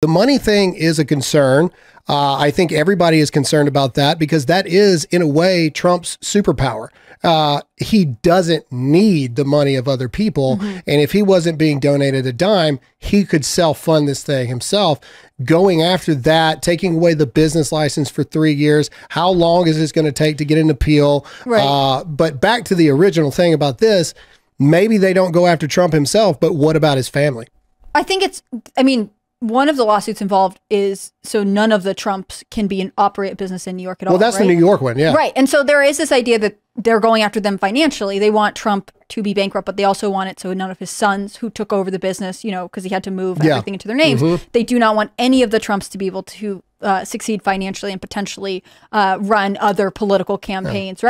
The money thing is a concern. Uh, I think everybody is concerned about that because that is, in a way, Trump's superpower. Uh, he doesn't need the money of other people. Mm-hmm. And if he wasn't being donated a dime, he could self fund this thing himself. Going after that, taking away the business license for three years, how long is this going to take to get an appeal? Right. Uh, but back to the original thing about this maybe they don't go after Trump himself, but what about his family? I think it's. I mean, one of the lawsuits involved is so none of the Trumps can be an operate business in New York at all. Well, that's right? the New York one, yeah. Right. And so there is this idea that they're going after them financially. They want Trump to be bankrupt, but they also want it so none of his sons who took over the business, you know, because he had to move Yeah. Everything into their names, they do not want any of the Trumps to be able to uh, succeed financially and potentially uh, run other political campaigns, right?